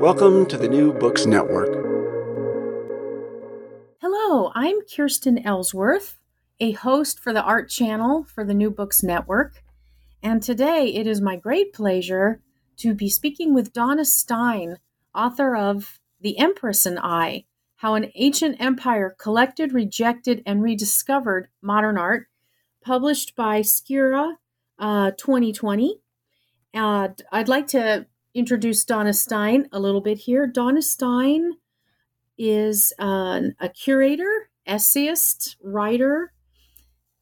Welcome to the New Books Network. Hello, I'm Kirstin Ellsworth, a host for the Art Channel for the New Books Network. And today it is my great pleasure to be speaking with Donna Stein, author of The Empress and I How an Ancient Empire Collected, Rejected, and Rediscovered Modern Art, published by Skira uh, 2020. Uh, I'd like to introduce Donna Stein a little bit here. Donna Stein is a curator, essayist, writer.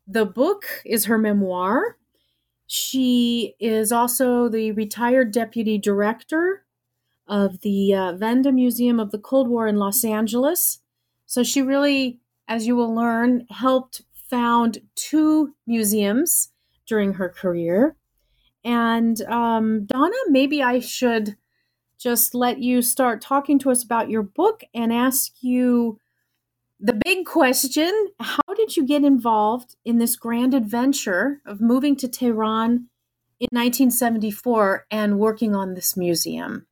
The book is her memoir. She is also the retired deputy director of the uh, Wende Museum of the Cold War in Los Angeles. So she really, as you will learn, helped found two museums during her career. And um, Donna, maybe I should just let you start talking to us about your book and ask you the big question How did you get involved in this grand adventure of moving to Tehran in 1974 and working on this museum?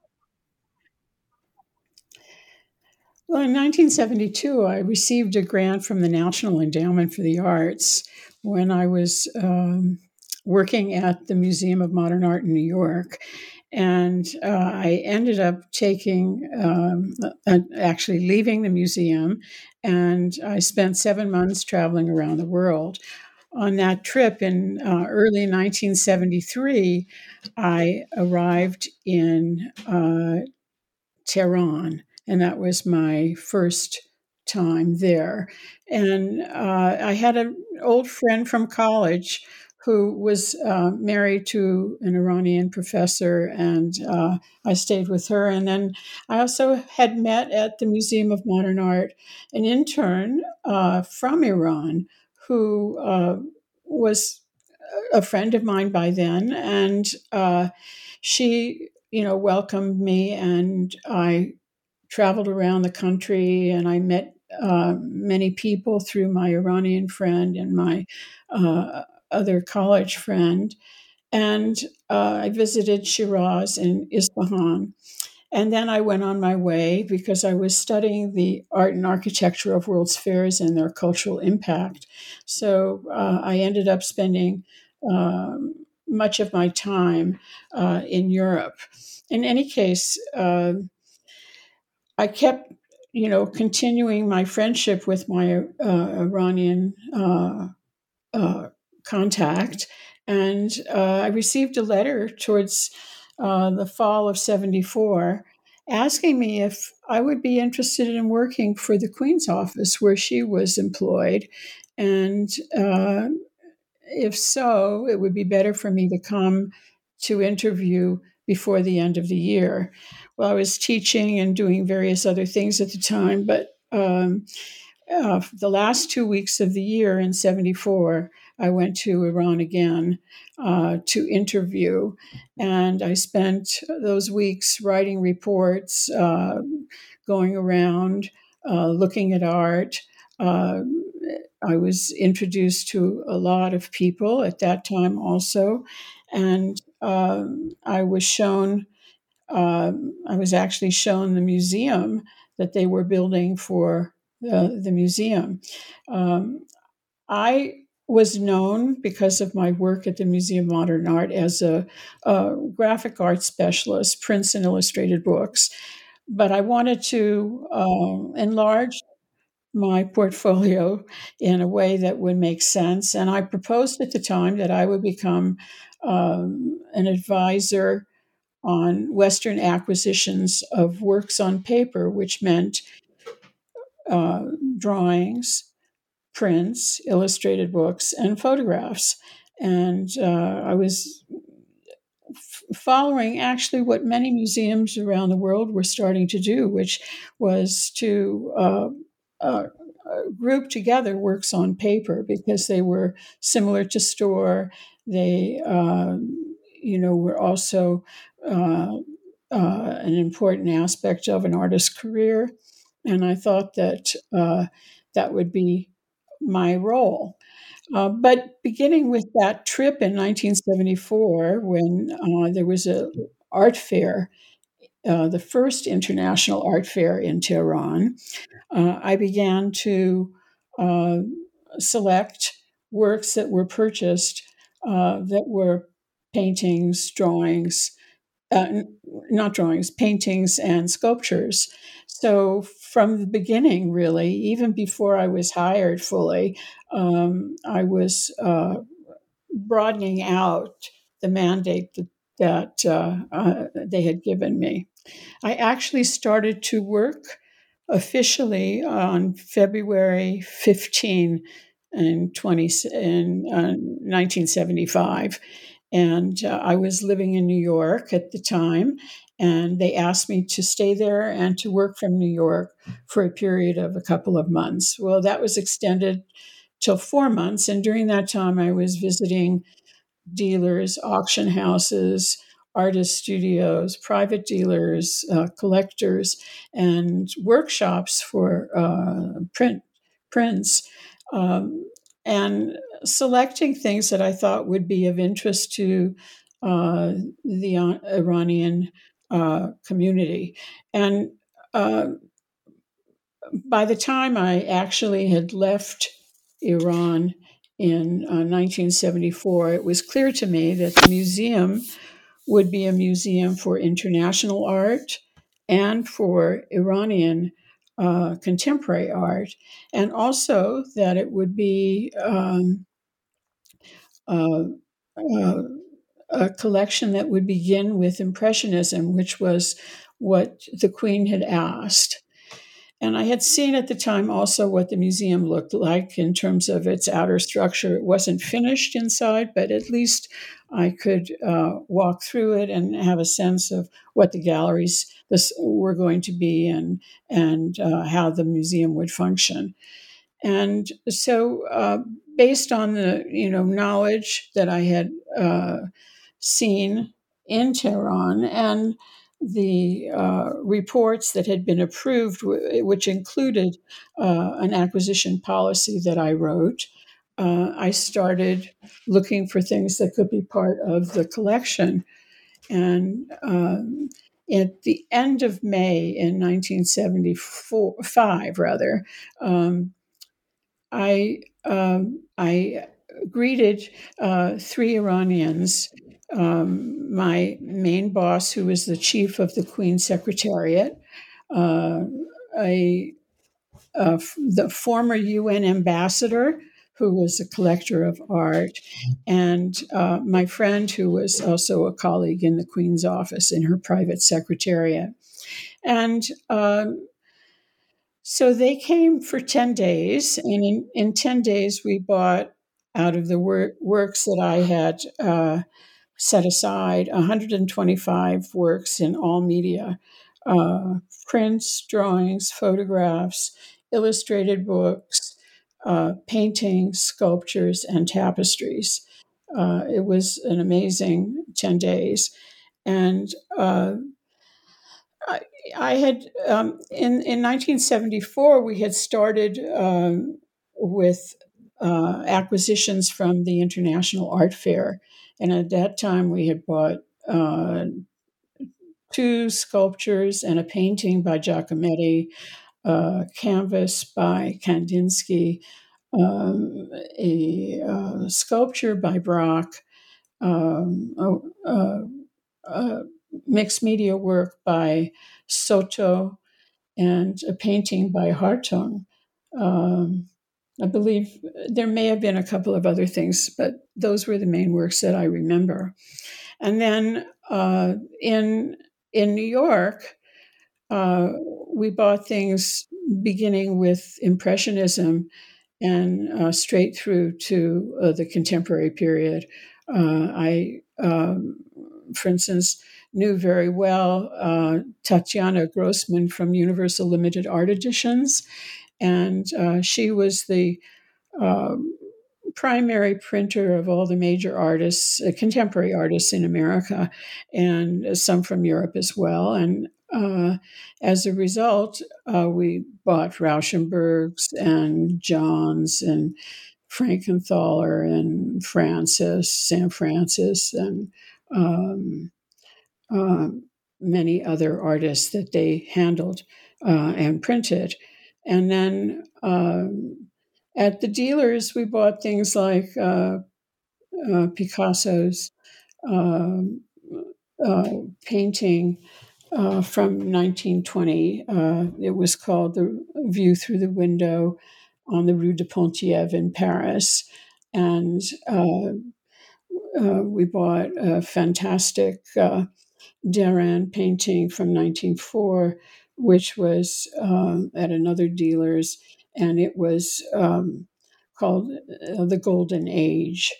Well, in 1972, I received a grant from the National Endowment for the Arts when I was um, working at the Museum of Modern Art in New York. And uh, I ended up taking, um, uh, actually leaving the museum, and I spent seven months traveling around the world. On that trip in uh, early 1973, I arrived in uh, Tehran, and that was my first time there. And uh, I had an old friend from college who was uh, married to an Iranian professor, and uh, I stayed with her. And then I also had met at the Museum of Modern Art an intern uh, from Iran who uh, was a friend of mine by then, and uh, she, you know, welcomed me, and I traveled around the country, and I met uh, many people through my Iranian friend and my uh, other college friend. And uh, I visited Shiraz and Isfahan. And then I went on my way because I was studying the art and architecture of World's Fairs and their cultural impact. So uh, I ended up spending um, much of my time uh, in Europe. In any case, uh, I kept, you know, continuing my friendship with my uh, Iranian uh, uh, contact. And uh, I received a letter towards uh, the fall of 74 asking me if I would be interested in working for the Queen's office where she was employed. And uh, if so, it would be better for me to come to interview before the end of the year. Well, I was teaching and doing various other things at the time, but um, uh, the last two weeks of the year in 74, I went to Iran again uh, to interview. And I spent those weeks writing reports, uh, going around, uh, looking at art. Uh, I was introduced to a lot of people at that time also. And um, I was shown, um, I was actually shown the museum that they were building for uh, the museum. Um, I was known because of my work at the Museum of Modern Art as a, a graphic art specialist, prints and illustrated books. But I wanted to uh, enlarge my portfolio in a way that would make sense. And I proposed at the time that I would become um, an advisor on Western acquisitions of works on paper, which meant uh, drawings, prints, illustrated books, and photographs. And uh, I was f- following actually what many museums around the world were starting to do, which was to uh, uh, group together works on paper because they were similar to store. They, um, you know, were also uh, an important aspect of an artist's career. And I thought that uh, that would be my role. Uh, but beginning with that trip in 1974, when uh, there was a art fair, uh, the first international art fair in Tehran, uh, I began to uh, select works that were purchased uh, that were paintings, drawings, not drawings, paintings, and sculptures. So from the beginning, really, even before I was hired fully, um, I was uh, broadening out the mandate that, that uh, uh, they had given me. I actually started to work officially on February 15 in, 20, in 1975. And uh, I was living in New York at the time, and they asked me to stay there and to work from New York for a period of a couple of months. Well, that was extended till four months, and during that time, I was visiting dealers, auction houses, artist studios, private dealers, uh, collectors, and workshops for uh, print prints. Um, and selecting things that I thought would be of interest to uh, the Iranian uh, community. And uh, by the time I actually had left Iran in 1974, uh, it was clear to me that the museum would be a museum for international art and for Iranian uh, contemporary art, and also that it would be um, uh, uh, a collection that would begin with Impressionism, which was what the Queen had asked. And I had seen at the time also what the museum looked like in terms of its outer structure. It wasn't finished inside, but at least I could uh, walk through it and have a sense of what the galleries this, were going to be and and uh, how the museum would function. And so, uh, based on the you know knowledge that I had uh, seen in Tehran and the uh, reports that had been approved, which included uh, an acquisition policy that I wrote, uh, I started looking for things that could be part of the collection. And um, at the end of May in 1975, rather, um, I um, I greeted uh, three Iranians um, my main boss, who was the chief of the Queen's Secretariat, uh, a, the former UN ambassador, who was a collector of art, and uh, my friend, who was also a colleague in the Queen's office in her private secretariat. And um, so they came for 10 days, and in, in 10 days, we bought out of the wor- works that I had uh, set aside 125 works in all media uh, prints, drawings, photographs, illustrated books, uh, paintings, sculptures, and tapestries. Uh, it was an amazing 10 days. And uh, I, I, had, um, in, in 1974, we had started um, with uh, acquisitions from the International Art Fair and at that time, we had bought uh, two sculptures and a painting by Giacometti, a canvas by Kandinsky, um, a uh, sculpture by Braque, um, a, mixed media work by Soto, and a painting by Hartung. Um, I believe there may have been a couple of other things, but those were the main works that I remember. And then uh, in in New York, uh, we bought things beginning with Impressionism and uh, straight through to uh, the contemporary period. Uh, I, um, for instance, knew very well uh, Tatyana Grosman from Universal Limited Art Editions, and uh, she was the um, primary printer of all the major artists, uh, contemporary artists in America, and some from Europe as well. And uh, as a result, uh, we bought Rauschenbergs and Johns and Frankenthaler and Francis, Sam Francis, and um, uh, many other artists that they handled uh, and printed. And then um, at the dealers, we bought things like uh, uh, Picasso's um, uh, painting uh, from 1920. Uh, it was called The View Through the Window on the Rue de Penthièvre in Paris. And uh, we bought a fantastic Derain painting from 1904 which was um, at another dealer's, and it was um, called uh, The Golden Age.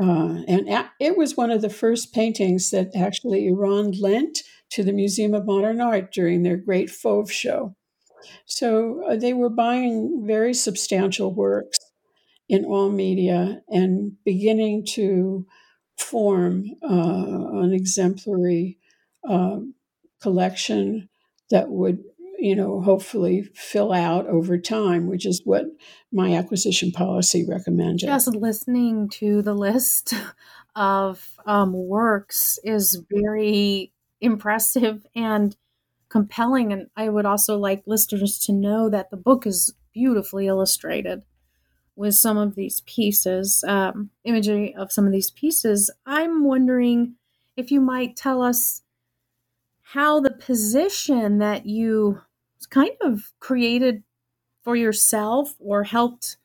Uh, and it was one of the first paintings that actually Iran lent to the Museum of Modern Art during their great Fauve show. So uh, they were buying very substantial works in all media and beginning to form uh, an exemplary uh, collection that would you know hopefully fill out over time which is what my acquisition policy recommended. Just listening to the list of um, works is very impressive and compelling and i would also like listeners to know that the book is beautifully illustrated with some of these pieces um, imagery of some of these pieces. I'm wondering if you might tell us how the position that you kind of created for yourself or helped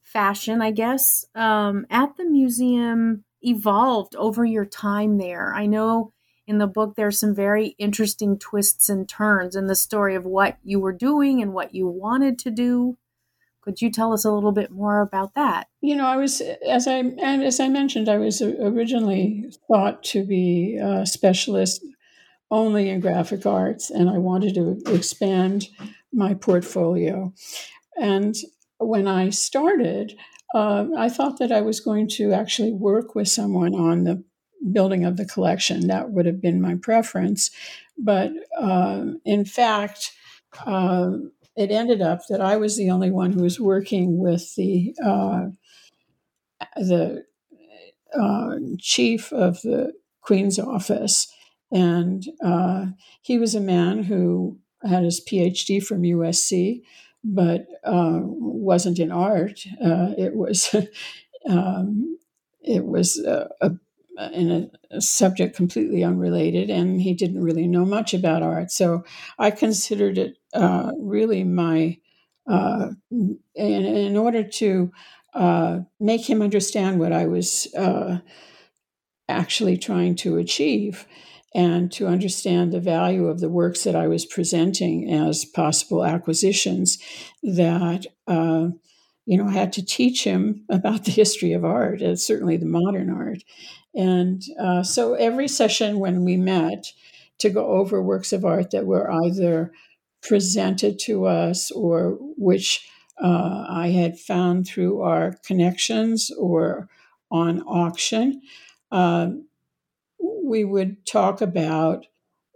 fashion, I guess, um, at the museum evolved over your time there. I know in the book there's some very interesting twists and turns in the story of what you were doing and what you wanted to do. Could you tell us a little bit more about that? You know, I was as I as I mentioned, I was originally thought to be a specialist only in graphic arts, and I wanted to expand my portfolio. And when I started, uh, I thought that I was going to actually work with someone on the building of the collection. That would have been my preference. But uh, in fact, uh, it ended up that I was the only one who was working with the uh, the uh, chief of the Queen's office and uh, he was a man who had his PhD from USC, but uh, wasn't in art. Uh, it was um, it was a, a, in a, subject completely unrelated, and he didn't really know much about art. So I considered it uh, really my uh, in, in, order to uh, make him understand what I was actually trying to achieve and to understand the value of the works that I was presenting as possible acquisitions that uh, you know I had to teach him about the history of art, and certainly the modern art. And uh, so every session when we met to go over works of art that were either presented to us or which uh, I had found through our connections or on auction. Uh, we would talk about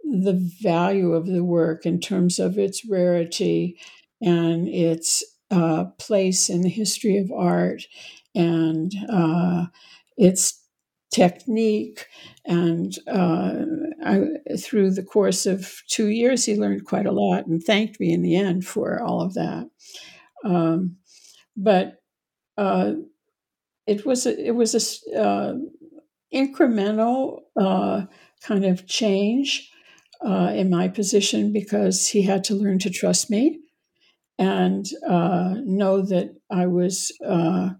the value of the work in terms of its rarity and its uh, place in the history of art and uh, its technique. And uh, I, through the course of two years, he learned quite a lot and thanked me in the end for all of that. Um, but uh, it was a, it was a uh, incremental uh, kind of change uh, in my position because he had to learn to trust me and uh, know that I was, uh,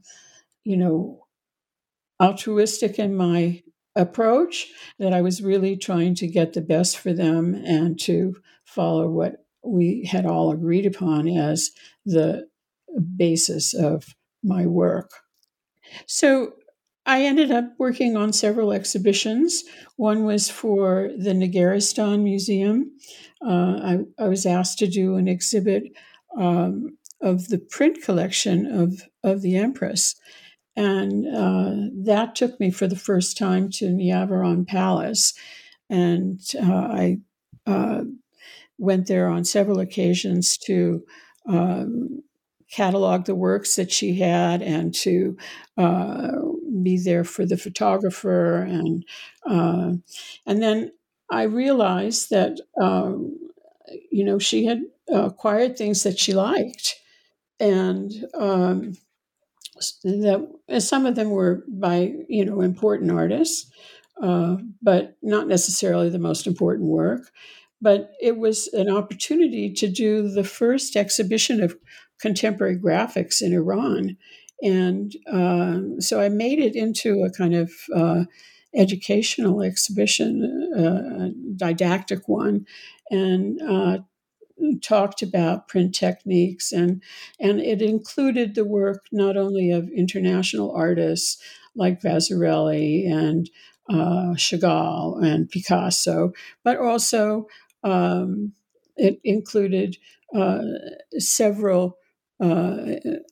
you know, altruistic in my approach, that I was really trying to get the best for them and to follow what we had all agreed upon as the basis of my work. So I ended up working on several exhibitions. One was for the Negarestan Museum. Uh, I, I, was asked to do an exhibit um, of the print collection of, of the Empress. And uh, that took me for the first time to Niavaran Palace. And uh, I uh, went there on several occasions to um, catalog the works that she had and to uh, be there for the photographer and uh, and then I realized that um, you know she had acquired things that she liked and um, that some of them were by you know important artists uh, but not necessarily the most important work but it was an opportunity to do the first exhibition of contemporary graphics in Iran. And uh, so I made it into a kind of uh, educational exhibition, uh, didactic one, and uh, talked about print techniques. And, and it included the work not only of international artists like Vasarely and uh, Chagall and Picasso, but also um, it included uh, several uh,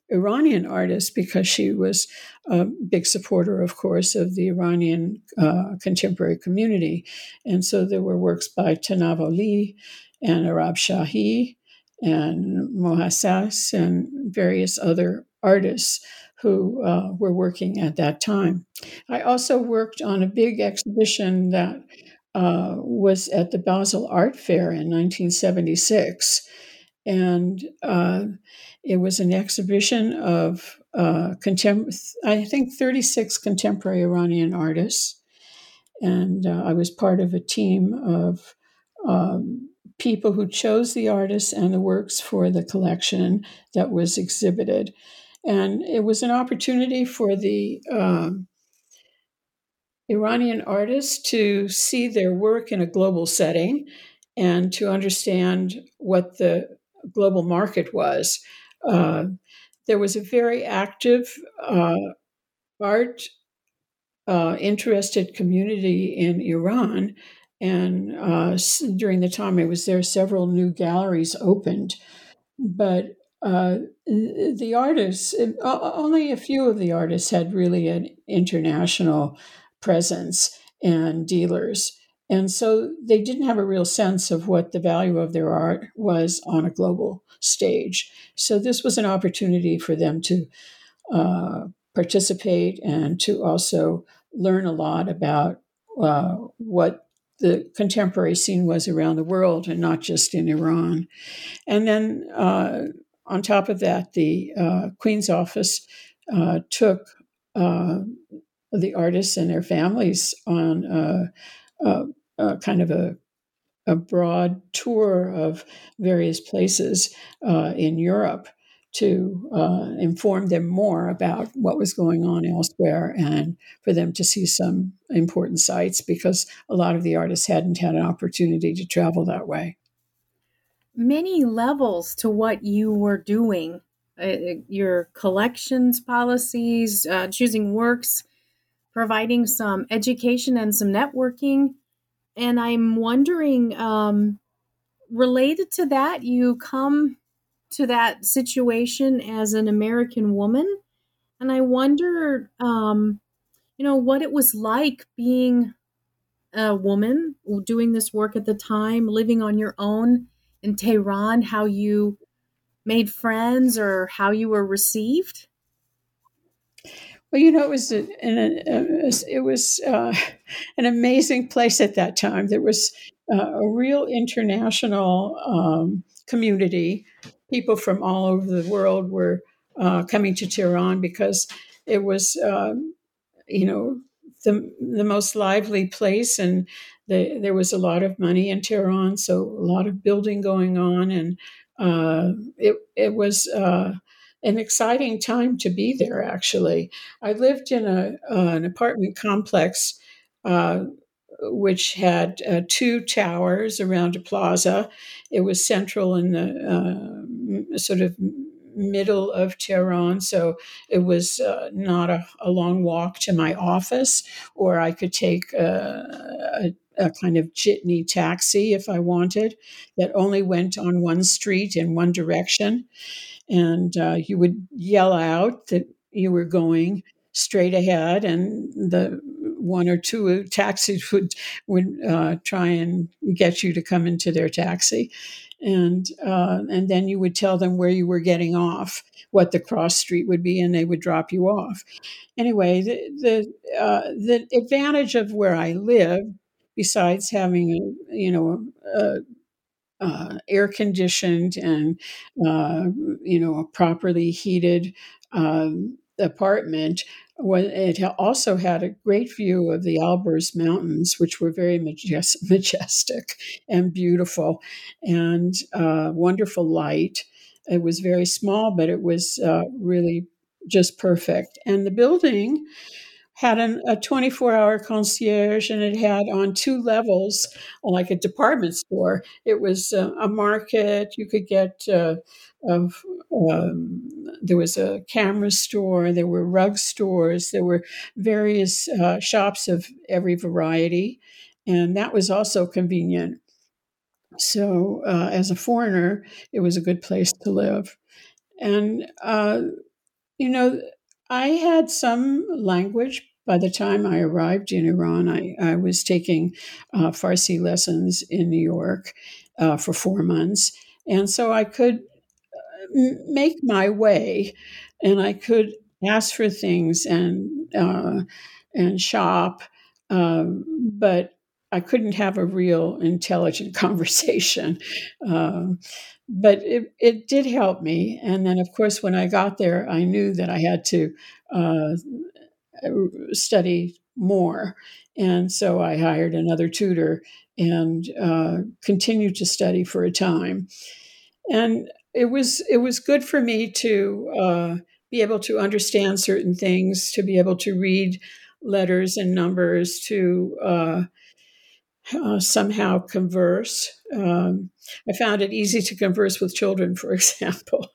Iranian artists because she was a big supporter, of course, of the Iranian uh, contemporary community. And so there were works by Tanavoli and Arabshahi and Mohasses and various other artists who uh, were working at that time. I also worked on a big exhibition that uh, was at the Basel Art Fair in 1976. And uh, it was an exhibition of uh, contem- I think 36 contemporary Iranian artists. And uh, I was part of a team of um, people who chose the artists and the works for the collection that was exhibited. And it was an opportunity for the um, Iranian artists to see their work in a global setting and to understand what the global market was. Uh, there was a very active uh, art uh, interested community in Iran. And uh, during the time I was there, several new galleries opened. But uh, the artists, only a few of the artists had really an international presence and dealers. And so they didn't have a real sense of what the value of their art was on a global stage. So this was an opportunity for them to uh, participate and to also learn a lot about uh, what the contemporary scene was around the world and not just in Iran. And then uh, on top of that, the uh, Queen's office uh, took uh, the artists and their families on a, a kind of a, a, broad tour of various places uh, in Europe to uh, inform them more about what was going on elsewhere and for them to see some important sites because a lot of the artists hadn't had an opportunity to travel that way. Many levels to what you were doing. Uh, your collections policies, uh, choosing works providing some education and some networking. And I'm wondering, um, related to that, you come to that situation as an American woman. And I wonder, um, you know, what it was like being a woman doing this work at the time, living on your own in Tehran, how you made friends or how you were received. Well, you know, it was an, it was uh, an amazing place at that time. There was uh, a real international um, community. People from all over the world were uh, coming to Tehran because it was, uh, you know, the the most lively place, and the, there was a lot of money in Tehran, so a lot of building going on, and uh, it it was uh, an exciting time to be there. Actually, I lived in a uh, an apartment complex. Uh, which had uh, two towers around a plaza. It was central in the uh, sort of middle of Tehran, so it was uh, not a, a, long walk to my office, or I could take a, a, a, kind of jitney taxi if I wanted that only went on one street in one direction. And uh, you would yell out that you were going straight ahead, and the one or two taxis would would uh, try and get you to come into their taxi and uh, and then you would tell them where you were getting off, what the cross street would be, and they would drop you off. Anyway, the the, uh, the advantage of where I live, besides having a you know a, uh, air conditioned and uh, you know a properly heated um, apartment it also had a great view of the Elburz Mountains, which were very majestic and beautiful, and uh, wonderful light. It was very small, but it was uh, really just perfect. And the building had an, a 24 hour concierge and it had on two levels like a department store it was uh, a market you could get uh, of um, there was a camera store there were rug stores there were various uh, shops of every variety and that was also convenient so uh, as a foreigner it was a good place to live and uh, you know I had some language. By the time I arrived in Iran, I, I was taking uh, Farsi lessons in New York uh, for four months. And so I could uh, make my way and I could ask for things and, uh, and shop. Um, but I couldn't have a real intelligent conversation. Um, but it, it did help me. And then, of course, when I got there, I knew that I had to uh, study more. And so I hired another tutor and uh, continued to study for a time. And it was it was good for me to uh, be able to understand certain things, to be able to read letters and numbers, to uh, uh, somehow converse. Um, I found it easy to converse with children, for example,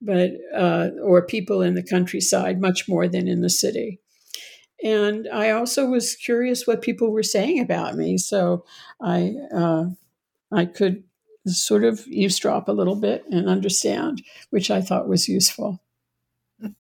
but uh, or people in the countryside much more than in the city. And I also was curious what people were saying about me, so I uh, I could sort of eavesdrop a little bit and understand, which I thought was useful.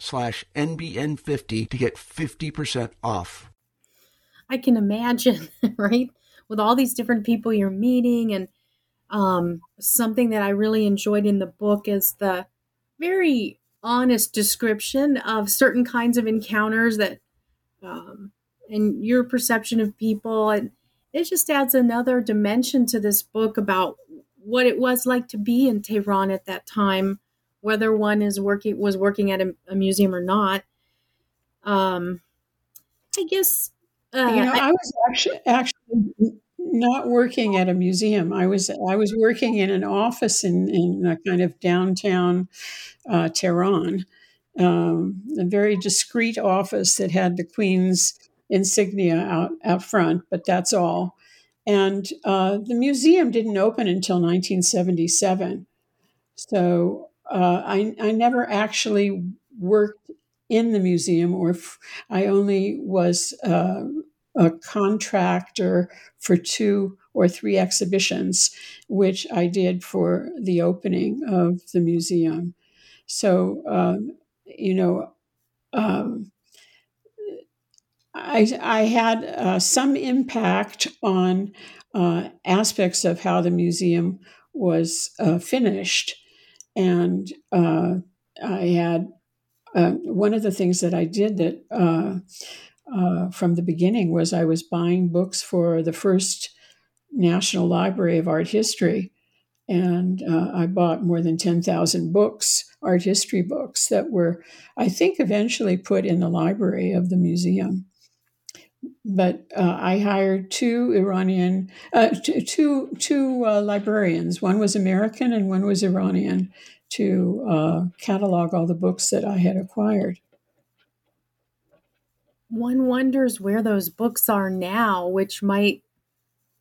slash NBN50 to get 50% off. I can imagine, right? With all these different people you're meeting and um, something that I really enjoyed in the book is the very honest description of certain kinds of encounters that um, and your perception of people and it just adds another dimension to this book about what it was like to be in Tehran at that time whether one is working was working at a, a museum or not. Um, I guess uh, you know I, I was actually actually not working at a museum. I was I was working in an office in in a kind of downtown uh, Tehran, um, a very discreet office that had the Queen's insignia out, out front, but that's all. And uh, the museum didn't open until 1977. So uh, I, I never actually worked in the museum, or f- I only was uh, a contractor for two or three exhibitions, which I did for the opening of the museum. So, um, you know, um, I, I had uh, some impact on uh, aspects of how the museum was uh, finished. And uh, I had uh, one of the things that I did that uh, from the beginning was I was buying books for the first National Library of Art History. And I bought more than 10,000 books, art history books, that were, I think, eventually put in the library of the museum but uh, I hired two Iranian, uh, two uh, librarians. One was American and one was Iranian to uh, catalog all the books that I had acquired. One wonders where those books are now, which might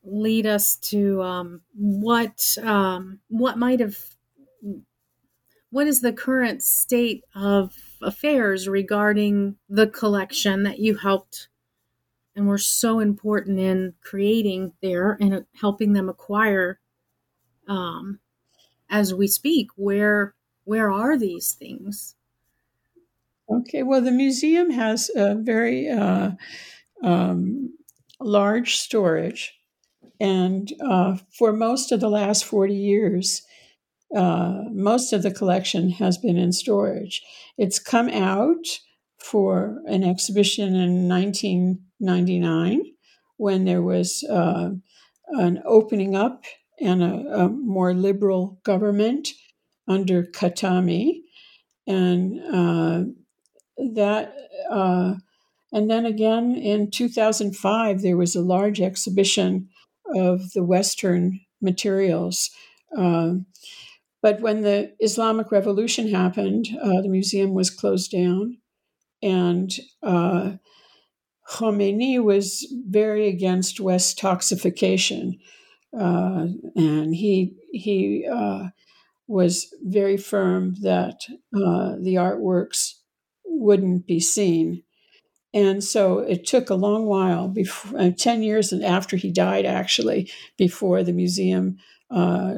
lead us to um, what um, what might have what is the current state of affairs regarding the collection that you helped and were so important in creating there and helping them acquire um, as we speak where where are these things? Okay well the museum has a very uh, um, large storage and uh, for most of the last 40 years uh, most of the collection has been in storage. It's come out for an exhibition in 1999 when there was uh, an opening up and a, a, more liberal government under Khatami. And uh, that, uh, and then again in 2005, there was a large exhibition of the Western materials. Um, but when the Islamic Revolution happened, uh, the museum was closed down and uh, Khomeini was very against Westoxification, uh, and he he uh, was very firm that uh, the artworks wouldn't be seen. And so it took a long while, before, uh, 10 years and after he died, actually, before the museum uh,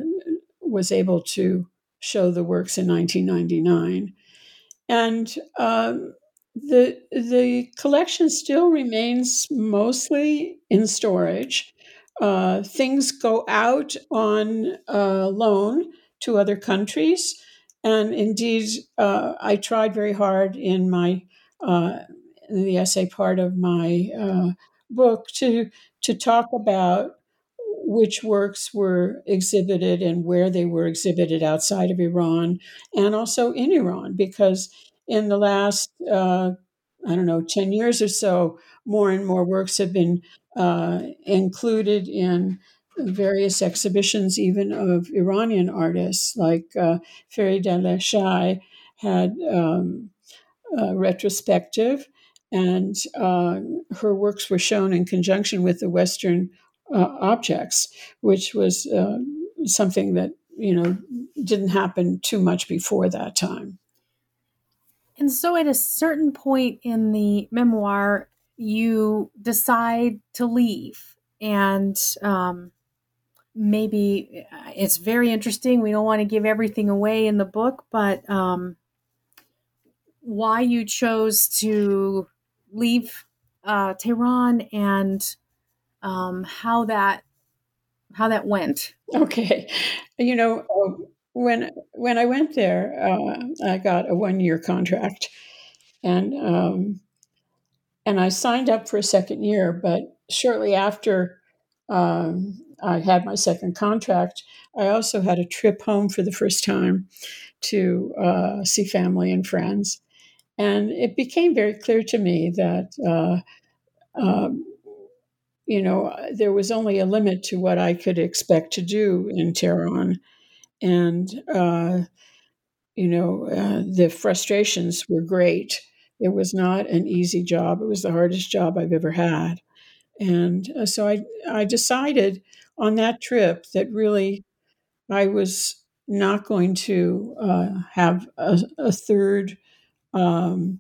was able to show the works in 1999. And um, the the collection still remains mostly in storage. Uh, things go out on uh, loan to other countries, and indeed, uh, I tried very hard in my uh, in the essay part of my uh, book to to talk about which works were exhibited and where they were exhibited outside of Iran and also in Iran because in the last, uh, I don't know, 10 years or so, more and more works have been uh, included in various exhibitions, even of Iranian artists, like uh, Shai had um, a retrospective, and uh, her works were shown in conjunction with the Western uh, objects, which was uh, something that you know didn't happen too much before that time. And so at a certain point in the memoir, you decide to leave. And um, maybe uh, it's very interesting. We don't want to give everything away in the book, but um, why you chose to leave uh, Tehran and um, how that how that went. Okay, you know, when when I went there, uh, I got a one year contract, and um, and I signed up for a second year. But shortly after um, I had my second contract, I also had a trip home for the first time to uh, see family and friends, and it became very clear to me that. Uh, um, you know, there was only a limit to what I could expect to do in Tehran and uh, you know, uh, the frustrations were great. It was not an easy job. It was the hardest job I've ever had. And uh, so I, I decided on that trip that really I was not going to uh, have a, a third, um,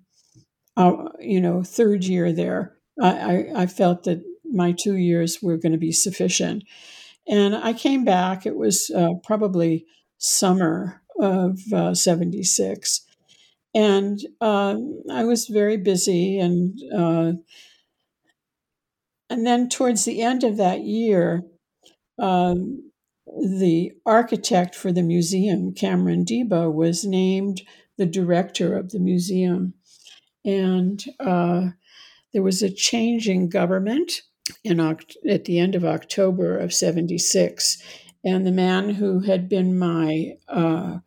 uh, you know, third year there. I, I, I, felt that my two years were going to be sufficient. And I came back. It was uh, probably summer of uh, 76. And um, I was very busy. And, uh, and then towards the end of that year, um, the architect for the museum, Kamran Diba, was named the director of the museum. And uh, there was a change in government in at the end of October of 76. And the man who had been my uh,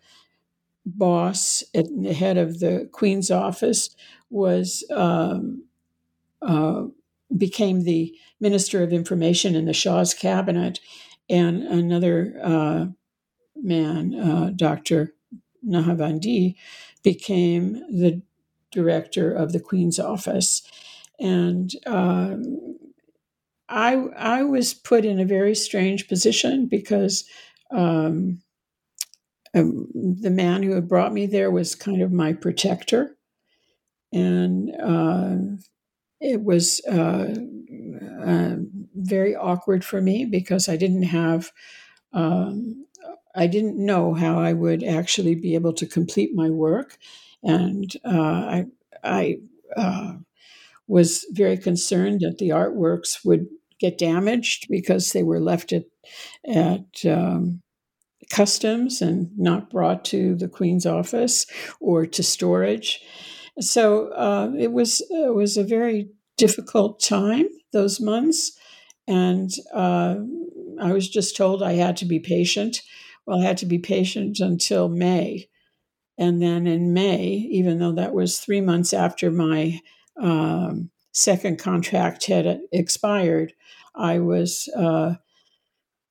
boss at the head of the Queen's office was um, uh, became the Minister of Information in the Shah's cabinet, and another uh, man, uh, Dr. Nahavandi, became the director of the Queen's office, and um, I I was put in a very strange position because. Um, um, the man who had brought me there was kind of my protector, and uh, it was uh, uh, very awkward for me because I didn't have, um, I didn't know how I would actually be able to complete my work, and uh, I, I uh, was very concerned that the artworks would get damaged because they were left at at um, customs and not brought to the Queen's office or to storage. So uh, it was it was a very difficult time those months, and uh, I was just told I had to be patient. Well, I had to be patient until May, and then in May, even though that was three months after my um, second contract had expired, I was uh,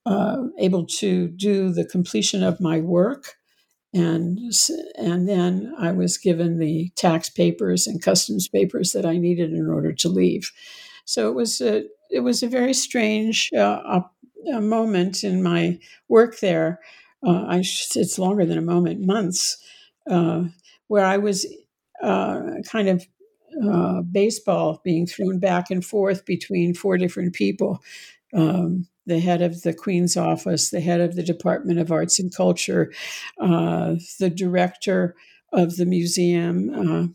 uh, able to do the completion of my work. And, and then I was given the tax papers and customs papers that I needed in order to leave. So it was a, it was a very strange uh, a moment in my work there. Uh, I, it's longer than a moment, months, uh, where I was uh, kind of uh, baseball being thrown back and forth between four different people. Um, the head of the Queen's office, the head of the Department of Arts and Culture, uh, the director of the museum. Uh,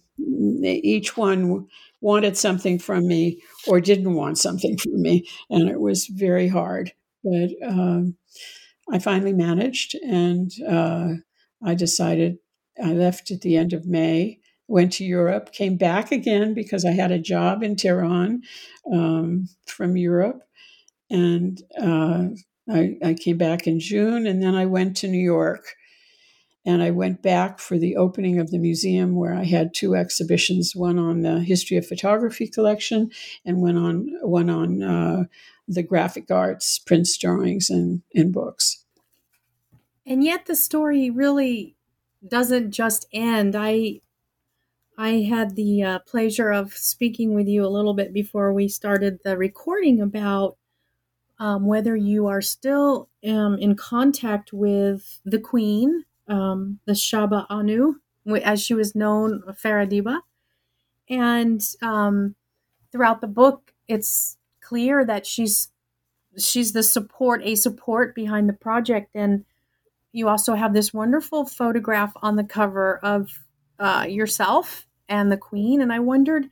each one wanted something from me or didn't want something from me, and it was very hard. But um, I finally managed, and uh, I decided I left at the end of May went to Europe, came back again because I had a job in Tehran um, from Europe, and uh, I, I, came back in June, and then I went to New York. And I went back for the opening of the museum where I had two exhibitions, one on the history of photography collection and one on one on uh, the graphic arts, prints, drawings, and, and books. And yet the story really doesn't just end. I I had the uh, pleasure of speaking with you a little bit before we started the recording about um, whether you are still um, in contact with the Queen, um, the Shahbanu, as she was known, Farah Diba. And um, throughout the book, it's clear that she's she's the support, a support behind the project. And you also have this wonderful photograph on the cover of uh, yourself and the Queen. And I wondered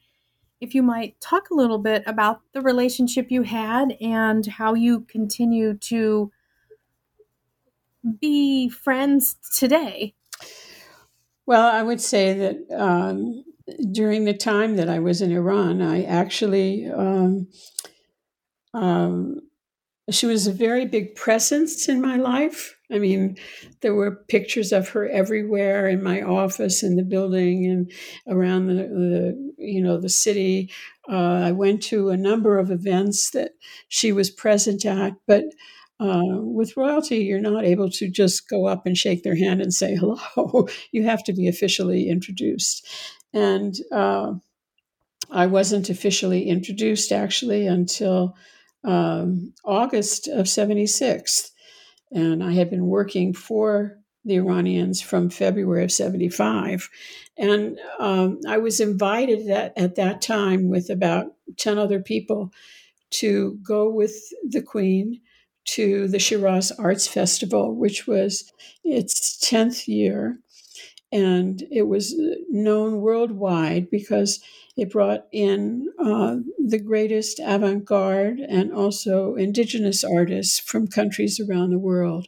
if you might talk a little bit about the relationship you had and how you continue to be friends today. Well, I would say that um, during the time that I was in Iran, I actually, um, um, she was a very big presence in my life. I mean, there were pictures of her everywhere in my office, in the building, and around the, the you know the city. Uh, I went to a number of events that she was present at, but Uh, with royalty, you're not able to just go up and shake their hand and say hello. you have to be officially introduced. And uh, I wasn't officially introduced actually until um, August of 76. And I had been working for the Iranians from February of 75. And um, I was invited at, at that time with about 10 other people to go with the Queen to the Shiraz Arts Festival, which was its 10th year. And it was known worldwide because it brought in uh, the greatest avant garde and also indigenous artists from countries around the world.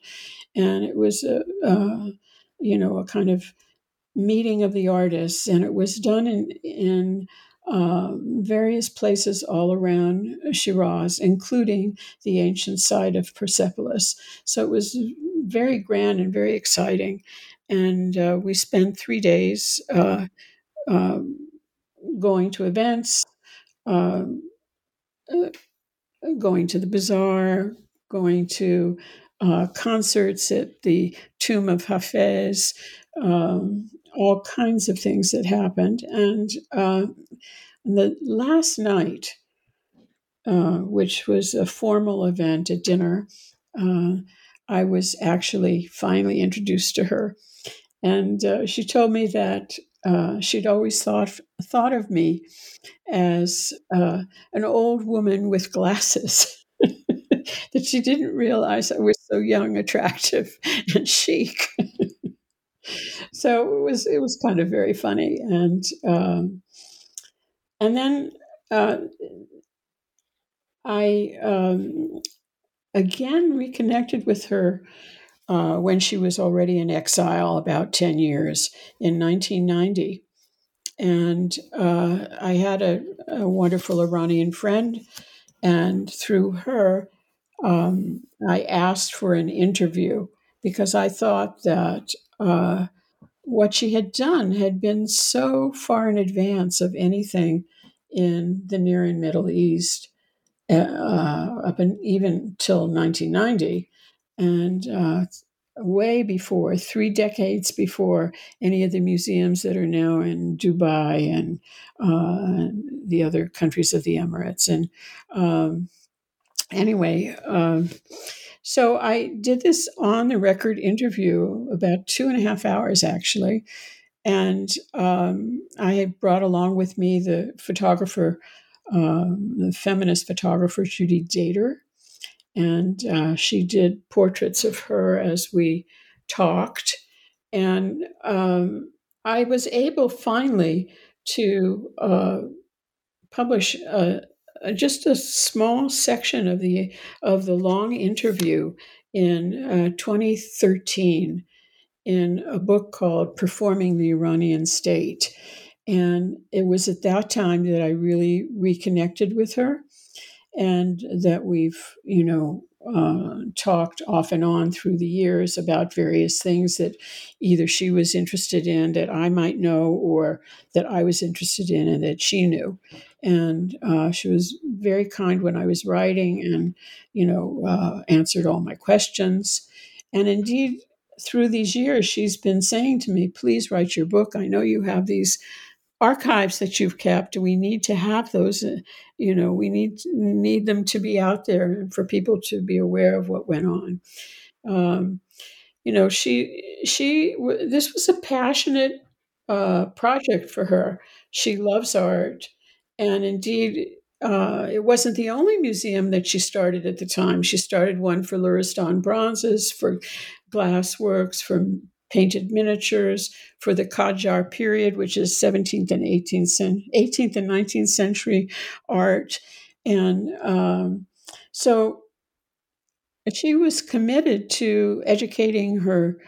And it was a, a you know, a kind of meeting of the artists. And it was done in, in uh, various places all around Shiraz, including the ancient site of Persepolis. So it was very grand and very exciting. And uh, we spent three days uh, um, going to events, um, uh, going to the bazaar, going to uh, concerts at the tomb of Hafez, um, all kinds of things that happened. And uh, the last night, uh, which was a formal event at dinner, uh, I was actually finally introduced to her. And uh, she told me that uh, she'd always thought thought of me as uh, an old woman with glasses. that she didn't realize I was so young, attractive, and chic. so it was it was kind of very funny, and um, and then uh, I um, again reconnected with her uh, when she was already in exile about 10 years in 1990. And uh, I had a, a, wonderful Iranian friend, and through her, um, I asked for an interview because I thought that uh, what she had done had been so far in advance of anything in the Near and Middle East, uh, up and even till 1990 and uh, way before, three decades before any of the museums that are now in Dubai and uh, the other countries of the Emirates. And um, anyway, um, so I did this on the record interview, about two and a half hours actually. And um, I brought along with me the photographer, um, the feminist photographer Judy Dater, and uh, she did portraits of her as we talked. And um, I was able finally to uh, publish a, a, just a small section of the of the long interview in uh, 2013 in a book called Performing the Iranian State. And it was at that time that I really reconnected with her and that we've, you know, uh, talked off and on through the years about various things that either she was interested in that I might know or that I was interested in and that she knew. And uh, she was very kind when I was writing and, you know, uh, answered all my questions. And indeed, through these years, she's been saying to me, please write your book. I know you have these archives that you've kept we need to have those uh, you know we need need them to be out there and for people to be aware of what went on um, you know she she this was a passionate uh, project for her she loves art and indeed uh, it wasn't the only museum that she started at the time. She started one for Luristan bronzes, for glass works, for painted miniatures for the Qajar period, which is 17th and 18th, 18th and 19th century art. And um, so she was committed to educating her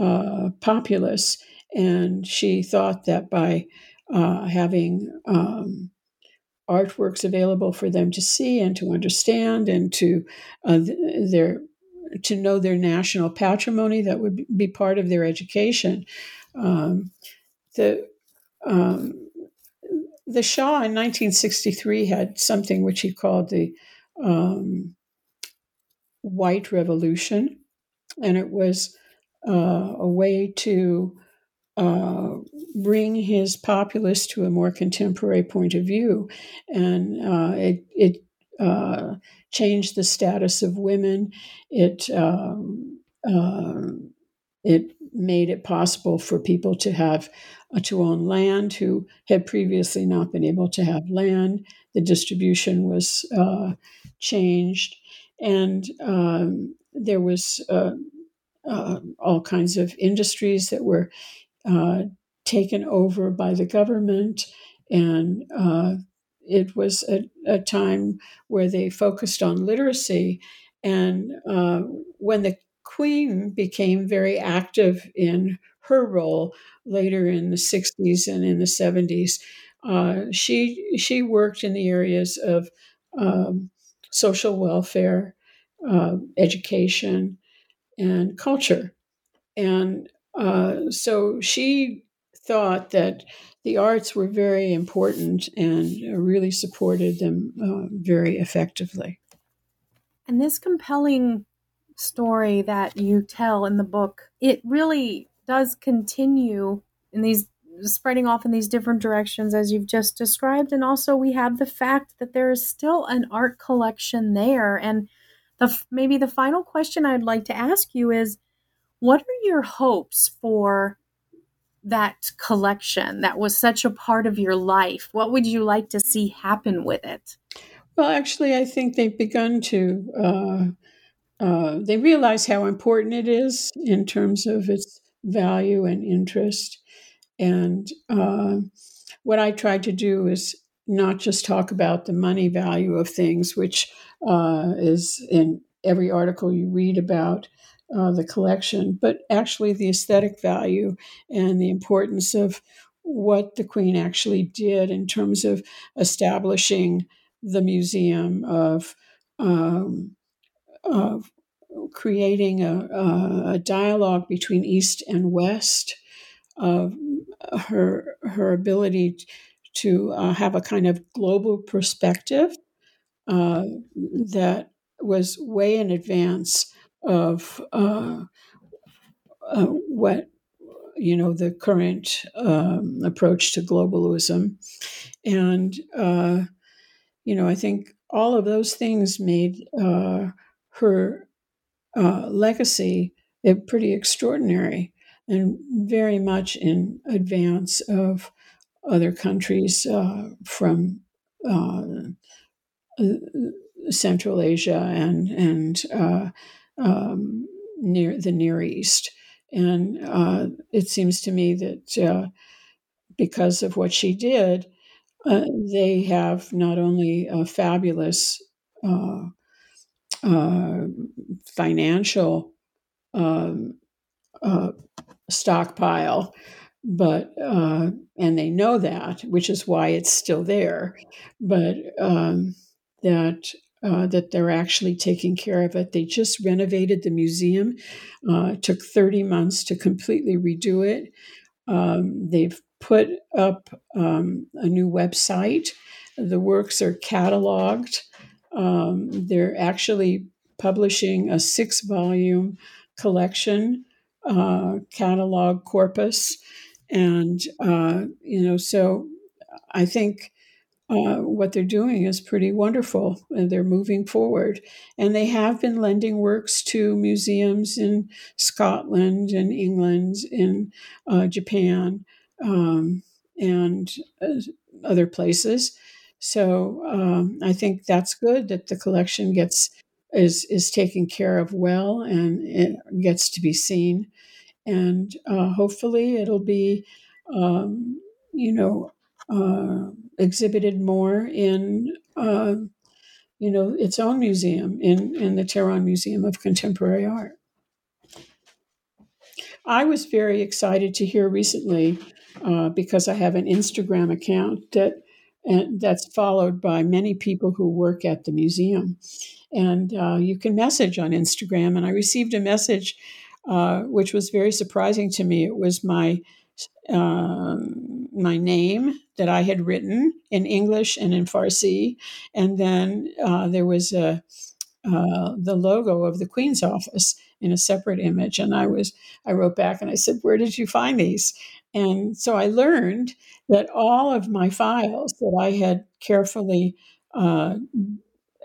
uh, populace, and she thought that by uh, having um, artworks available for them to see and to understand and to uh, their to know their national patrimony. That would be part of their education. Um, the um, the Shah in 1963 had something which he called the um, white revolution, and it was uh, a way to uh, bring his populace to a more contemporary point of view, and uh, it, it uh, changed the status of women. It um, uh, it made it possible for people to have uh, to own land who had previously not been able to have land. The distribution was uh, changed, and um, there was uh, uh all kinds of industries that were uh, taken over by the government, and it was a, a, time where they focused on literacy. And when the Queen became very active in her role later in the 60s and in the 70s. Uh, she she worked in the areas of um, social welfare, uh, education, and culture, and uh, so she thought that the arts were very important and really supported them uh, very effectively. And this compelling story that you tell in the book, it really does continue in these spreading off in these different directions as you've just described and also we have the fact that there is still an art collection there and the maybe the final question I'd like to ask you is what are your hopes for that collection that was such a part of your life what would you like to see happen with it well actually i think they've begun to uh, uh, they realize how important it is in terms of its value and interest. And uh, what I tried to do is not just talk about the money value of things, which uh, is in every article you read about uh, the collection, but actually the aesthetic value and the importance of what the Queen actually did in terms of establishing the museum of um, of creating a, a, dialogue between East and West, of her her ability to uh, have a kind of global perspective uh, that was way in advance of uh, uh what you know the current um, approach to globalism, and uh, you know I think all of those things made uh, her uh, legacy is pretty extraordinary and very much in advance of other countries uh, from Central Asia and and um, near the Near East. And uh, it seems to me that because of what she did, they have not only a fabulous uh, financial um, uh, stockpile, but uh, and they know that, which is why it's still there. But um, that uh, that they're actually taking care of it. They just renovated the museum. Uh, took 30 months to completely redo it. Um, they've put up um, a new website. The works are cataloged. Um, they're actually publishing a six volume collection uh, catalog corpus. And, uh, you know, so I think uh, what they're doing is pretty wonderful and they're moving forward. And they have been lending works to museums in Scotland and England, in uh, Japan, um, and uh, other places. So um, I think that's good that the collection gets is is taken care of well and it gets to be seen, and uh, hopefully it'll be um, you know uh, exhibited more in uh, you know its own museum in in the Tehran Museum of Contemporary Art. I was very excited to hear recently uh, because I have an Instagram account that and that's followed by many people who work at the museum. And uh, you can message on Instagram. And I received a message uh, which was very surprising to me. It was my uh, my name that I had written in English and in Farsi, and then uh, there was a uh, the logo of the Queen's office in a separate image. And I was, I wrote back and I said, Where did you find these? And so I learned that all of my files that I had carefully uh,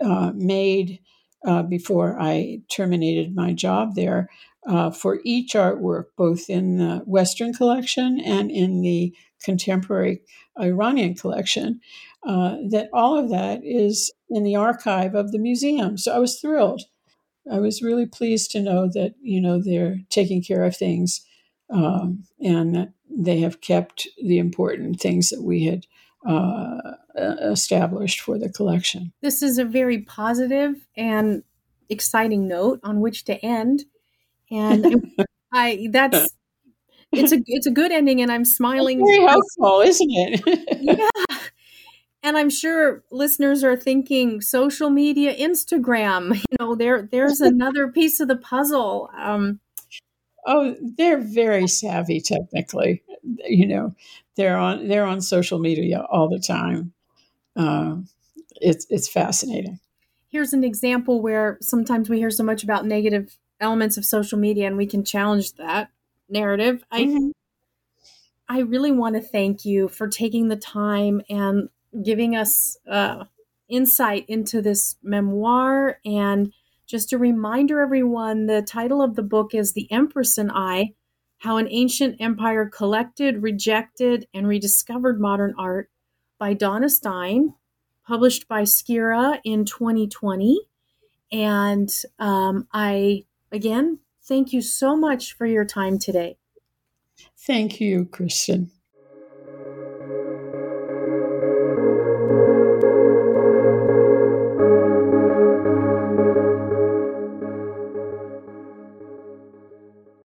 uh, made uh, before I terminated my job there uh, for each artwork, both in the Western collection and in the contemporary Iranian collection, uh, that all of that is in the archive of the museum. So I was thrilled. I was really pleased to know that you know they're taking care of things um, and that they have kept the important things that we had uh, established for the collection. This is a very positive and exciting note on which to end, and I that's it's a it's a good ending, and I'm smiling. That's very helpful, isn't it? yeah. And I'm sure listeners are thinking social media, Instagram. You know, there there's another piece of the puzzle. Um, oh, they're very savvy technically. You know, they're on they're on social media all the time. Uh, it's it's fascinating. Here's an example where sometimes we hear so much about negative elements of social media, and we can challenge that narrative. Mm-hmm. I I really want to thank you for taking the time and giving us uh, insight into this memoir. And just a reminder, everyone, the title of the book is The Empress and I How an Ancient Empire Collected, Rejected, and Rediscovered Modern Art by Donna Stein, published by Skira in 2020. And um, I, again, thank you so much for your time today. Thank you, Kirstin.